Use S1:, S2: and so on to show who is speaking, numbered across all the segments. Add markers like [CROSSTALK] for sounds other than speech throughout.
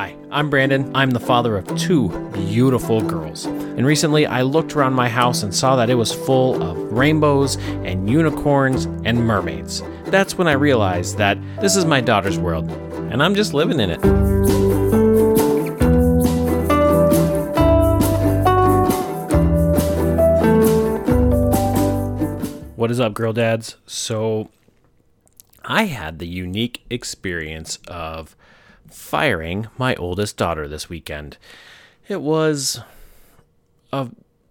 S1: Hi, I'm Brandon. I'm the father of two beautiful girls. And recently I looked around my house and saw that it was full of rainbows and unicorns and mermaids. That's when I realized that this is my daughter's world, and I'm just living in it. What is up, girl dads? So, I had the unique experience of firing my oldest daughter this weekend. It was a,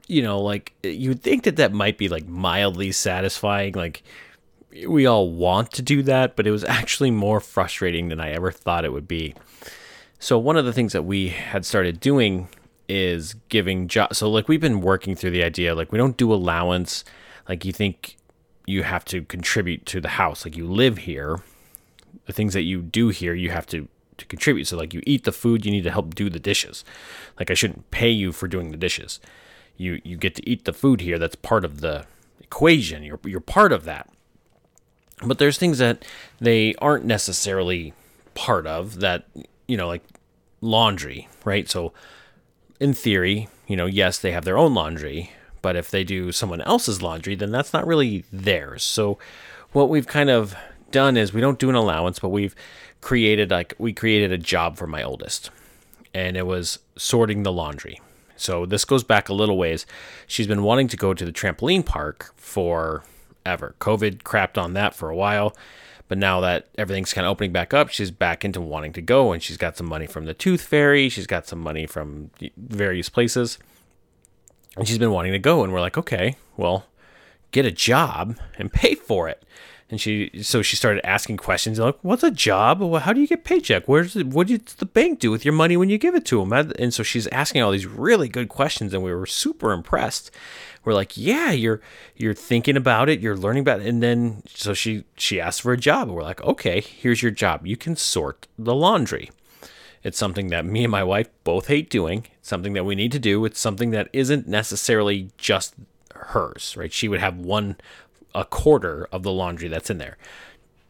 S1: you know, like you'd think that that might be like mildly satisfying. Like we all want to do that, but it was actually more frustrating than I ever thought it would be. So, one of the things that we had started doing is giving jobs. So, like, we've been working through the idea, like, we don't do allowance. Like, you think you have to contribute to the house. Like, you live here. The things that you do here, you have to to contribute. So like you eat the food, you need to help do the dishes. Like I shouldn't pay you for doing the dishes. You you get to eat the food here. That's part of the equation. You're you're part of that. But there's things that they aren't necessarily part of that, you know, like laundry, right? So in theory, you know, yes, they have their own laundry, but if they do someone else's laundry, then that's not really theirs. So what we've kind of done is we don't do an allowance, but we've created like we created a job for my oldest, and it was sorting the laundry. So this goes back a little ways. She's been wanting to go to the trampoline park for ever. COVID crapped on that for a while, but now that everything's kind of opening back up, she's back into wanting to go, and she's got some money from the Tooth Fairy. She's got some money from various places, and she's been wanting to go. And we're like, okay, well, get a job and pay for it and she so she started asking questions like what's a job? How do you get paycheck? Where's it, what does the bank do with your money when you give it to them and so she's asking all these really good questions and we were super impressed. We're like yeah you're you're thinking about it you're learning about it and then so she she asked for a job. And we're like okay here's your job. You can sort the laundry. It's something that me and my wife both hate doing. It's something that we need to do. It's something that isn't necessarily just hers right? She would have one a quarter of the laundry that's in there.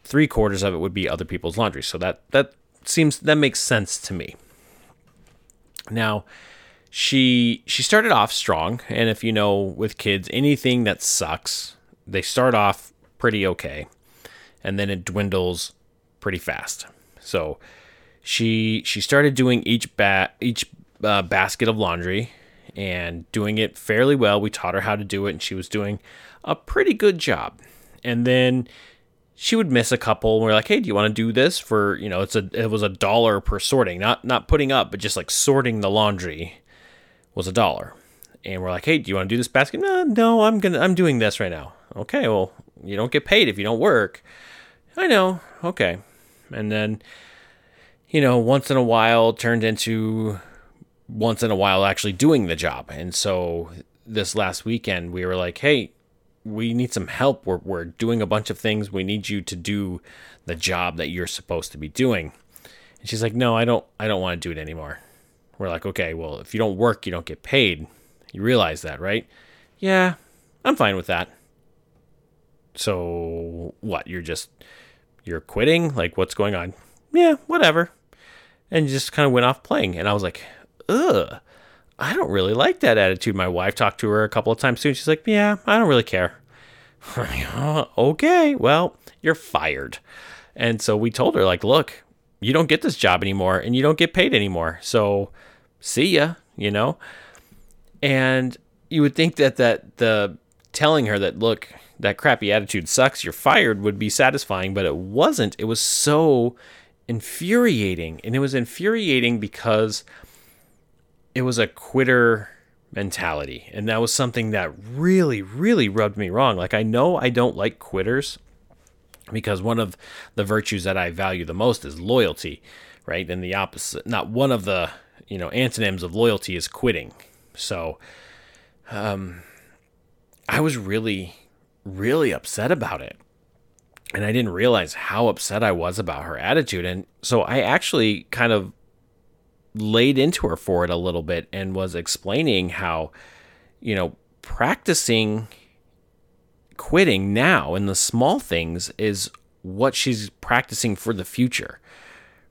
S1: Three quarters of it would be other people's laundry. So that that seems that makes sense to me. Now, she she started off strong, and if you know with kids, anything that sucks, they start off pretty okay, and then it dwindles pretty fast. So she she started doing each bat each uh, basket of laundry and doing it fairly well. We taught her how to do it, and she was doing a pretty good job. And then she would miss a couple. And we're like, hey, do you want to do this for you know? It's a it was a dollar per sorting, not not putting up, but just like sorting the laundry was a dollar. And we're like, hey, do you want to do this basket? No, no, I'm gonna I'm doing this right now. Okay, well, you don't get paid if you don't work. I know. Okay, and then you know, once in a while turned into once in a while actually doing the job. And so this last weekend we were like, hey, we need some help. We're, we're doing a bunch of things. We need you to do the job that you're supposed to be doing. And she's like, no, I don't, I don't want to do it anymore. We're like, okay, well, if you don't work, you don't get paid. You realize that, right? Yeah, I'm fine with that. So what? You're just, you're quitting? Like, what's going on? Yeah, whatever. And just kind of went off playing. And I was like, ugh. I don't really like that attitude. My wife talked to her a couple of times soon. She's like, Yeah, I don't really care. [LAUGHS] okay, well, you're fired. And so we told her, like, look, you don't get this job anymore and you don't get paid anymore. So see ya, you know? And you would think that that the telling her that, look, that crappy attitude sucks, you're fired would be satisfying, but it wasn't. It was so infuriating. And it was infuriating because it was a quitter mentality. And that was something that really, really rubbed me wrong. Like, I know I don't like quitters because one of the virtues that I value the most is loyalty, right? And the opposite, not one of the, you know, antonyms of loyalty is quitting. So, um, I was really, really upset about it. And I didn't realize how upset I was about her attitude. And so I actually kind of laid into her for it a little bit and was explaining how, you know, practicing quitting now in the small things is what she's practicing for the future.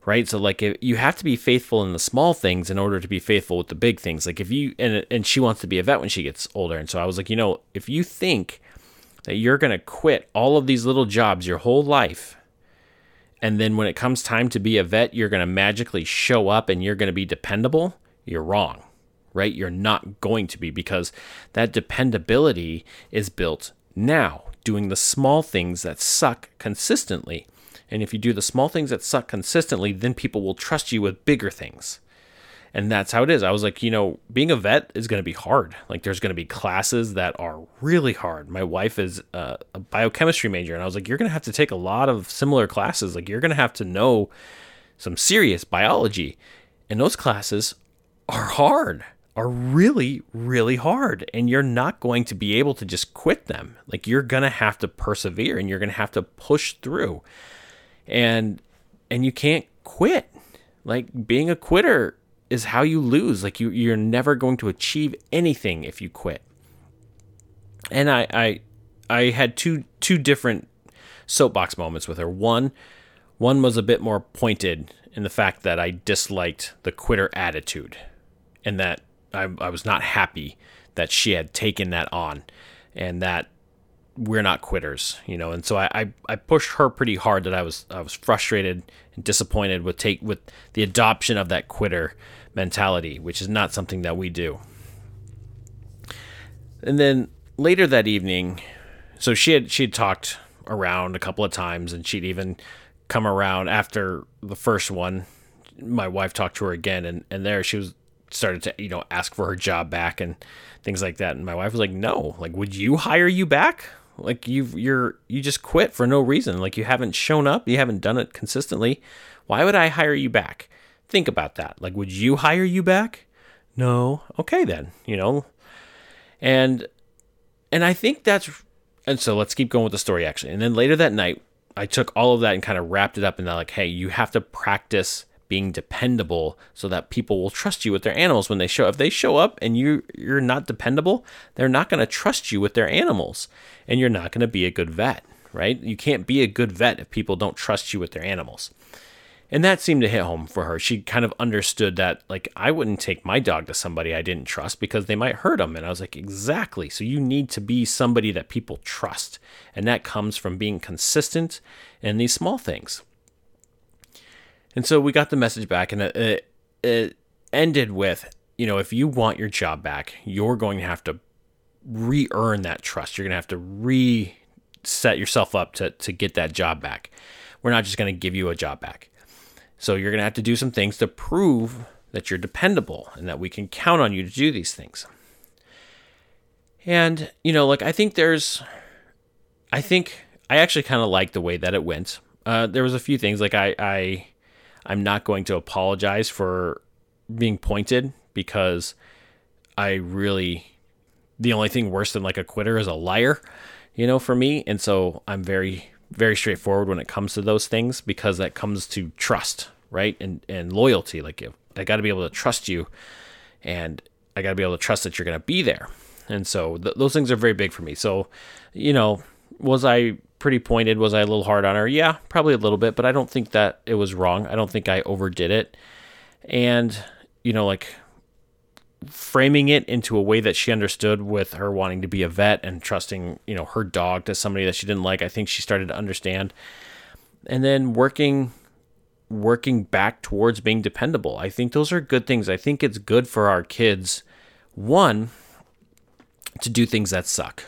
S1: right? So like if, you have to be faithful in the small things in order to be faithful with the big things. Like if you and and she wants to be a vet when she gets older, and so I was like, you know, if you think that you're going to quit all of these little jobs your whole life and then when it comes time to be a vet, you're going to magically show up and you're going to be dependable, you're wrong, right? You're not going to be because that dependability is built now, doing the small things that suck consistently. And if you do the small things that suck consistently, then people will trust you with bigger things. And that's how it is. I was like, you know, being a vet is going to be hard. Like, there's going to be classes that are really hard. My wife is a, biochemistry major, and I was like, you're going to have to take a lot of similar classes. Like, you're going to have to know some serious biology. And those classes are hard, are really, really hard. And you're not going to be able to just quit them. Like, you're going to have to persevere and you're going to have to push through and and you can't quit. Like being a quitter is how you lose. Like you you're never going to achieve anything if you quit. And I I I had two two different soapbox moments with her. One one was a bit more pointed in the fact that I disliked the quitter attitude and that I, I was not happy that she had taken that on and that we're not quitters, you know. And so I, I, I, pushed her pretty hard that I was I was frustrated and disappointed with take with the adoption of that quitter mentality, which is not something that we do. And then later that evening, so she had she had talked around a couple of times, and she'd even come around after the first one. My wife talked to her again, and and there she was started to you know ask for her job back and things like that. And my wife was like, "No, like, would you hire you back? Like you've you're you just quit for no reason. Like you haven't shown up, you haven't done it consistently. Why would I hire you back? Think about that. Like would you hire you back? No. Okay then, you know. And and I think that's and so let's keep going with the story actually. And then later that night, I took all of that and kind of wrapped it up that like, hey, you have to practice being dependable so that people will trust you with their animals when they show up. If they show up and you you're not dependable, they're not going to trust you with their animals and you're not going to be a good vet, right? You can't be a good vet if people don't trust you with their animals. And that seemed to hit home for her. She kind of understood that, like, I wouldn't take my dog to somebody I didn't trust because they might hurt him And I was like, exactly. So you need to be somebody that people trust. And that comes from being consistent in these small things. And so we got the message back, and it, it ended with, you know, if you want your job back, you're going to have to re earn that trust. You're going to have to reset yourself up to, to get that job back. We're not just going to give you a job back. So you're going to have to do some things to prove that you're dependable and that we can count on you to do these things. And, you know, like I think there's, I think I actually kind of like the way that it went. Uh, there was a few things like I, I I'm not going to apologize for being pointed because I really the only thing worse than like a quitter is a liar, you know, for me. And so I'm very very straightforward when it comes to those things because that comes to trust, right? And and loyalty. Like I got to be able to trust you and I got to be able to trust that you're going to be there. And so th- those things are very big for me. So, you know, was I pretty pointed. Was I a little hard on her? Yeah, probably a little bit, but I don't think that it was wrong. I don't think I overdid it. And, you know, like framing it into a way that she understood with her wanting to be a vet and trusting, you know, her dog to somebody that she didn't like, I think she started to understand. And then working working back towards being dependable. I think those are good things. I think it's good for our kids one to do things that suck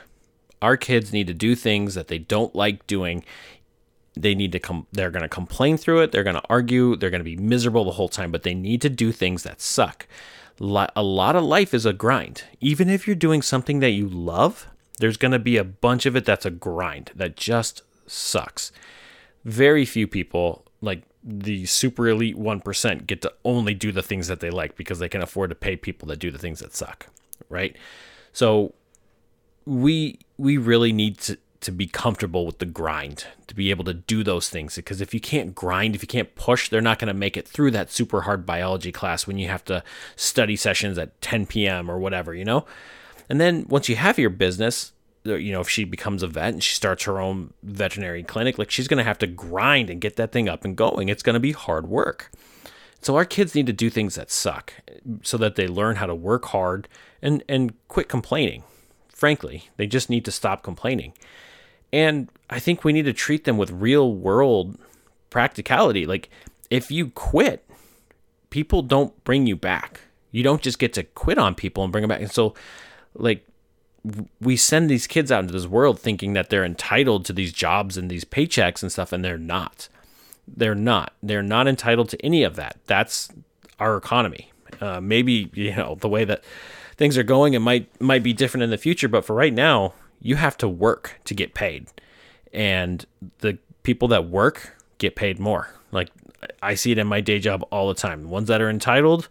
S1: our kids need to do things that they don't like doing. They need to come, they're going to complain through it. They're going to argue. They're going to be miserable the whole time, but they need to do things that suck. A lot of life is a grind. Even if you're doing something that you love, there's going to be a bunch of it that's a grind that just sucks. Very few people, like the super elite 1%, get to only do the things that they like because they can afford to pay people that do the things that suck, right? So we we really need to to be comfortable with the grind to be able to do those things because if you can't grind if you can't push they're not going to make it through that super hard biology class when you have to study sessions at 10 p.m or whatever you know and then once you have your business uh, you know, if she becomes a vet and she starts her own veterinary clinic, like she's going to have to grind and get that thing up and going. It's going to be hard work. So our kids need to do things that suck so that they learn how to work hard and and quit complaining. Frankly, they just need to stop complaining. And I think we need to treat them with real world practicality. Like if you quit, people don't bring you back. You don't just get to quit on people and bring them back. And so like we send these kids out into this world thinking that they're entitled to these jobs and these paychecks and stuff and they're not they're not they're not entitled to any of that that's our economy uh, maybe you know the way that things are going it might might be different in the future but for right now you have to work to get paid and the people that work get paid more like i see it in my day job all the time the ones that are entitled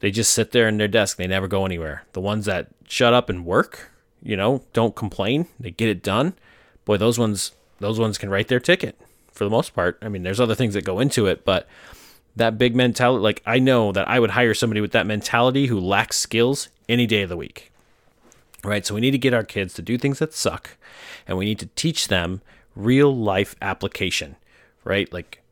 S1: they just sit there in their desk. They never go anywhere. The ones that shut up and work, you know, don't complain. They get it done. Boy, those ones, those ones can write their ticket for the most part. I mean, there's other things that go into it, but that big mentality, like I know that I would hire somebody with that mentality who lacks skills any day of the week. Right? So we need to get our kids to do things that suck and we need to teach them real life application, right? Like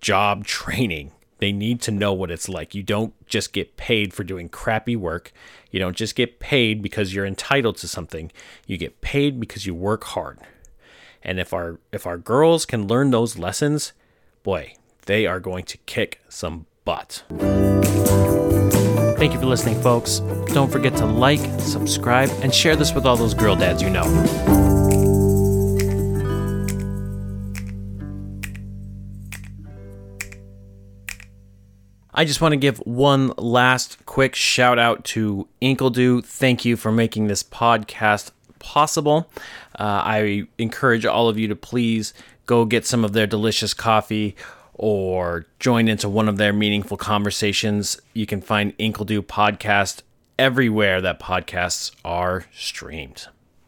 S1: job [LAUGHS] training, they need to know what it's like. You don't just get paid for doing crappy work. You don't just get paid because you're entitled to something. You get paid because you work hard. And if our if our girls can learn those lessons, boy, they are going to kick some butt. Thank you for listening, folks. Don't forget to like, subscribe, and share this with all those girl dads you know. I just want to give one last quick shout out to Inkledo. Thank you for making this podcast possible. Uh, I encourage all of you to please go get some of their delicious coffee or join into one of their meaningful conversations. You can find Inkledo podcast everywhere that podcasts are streamed.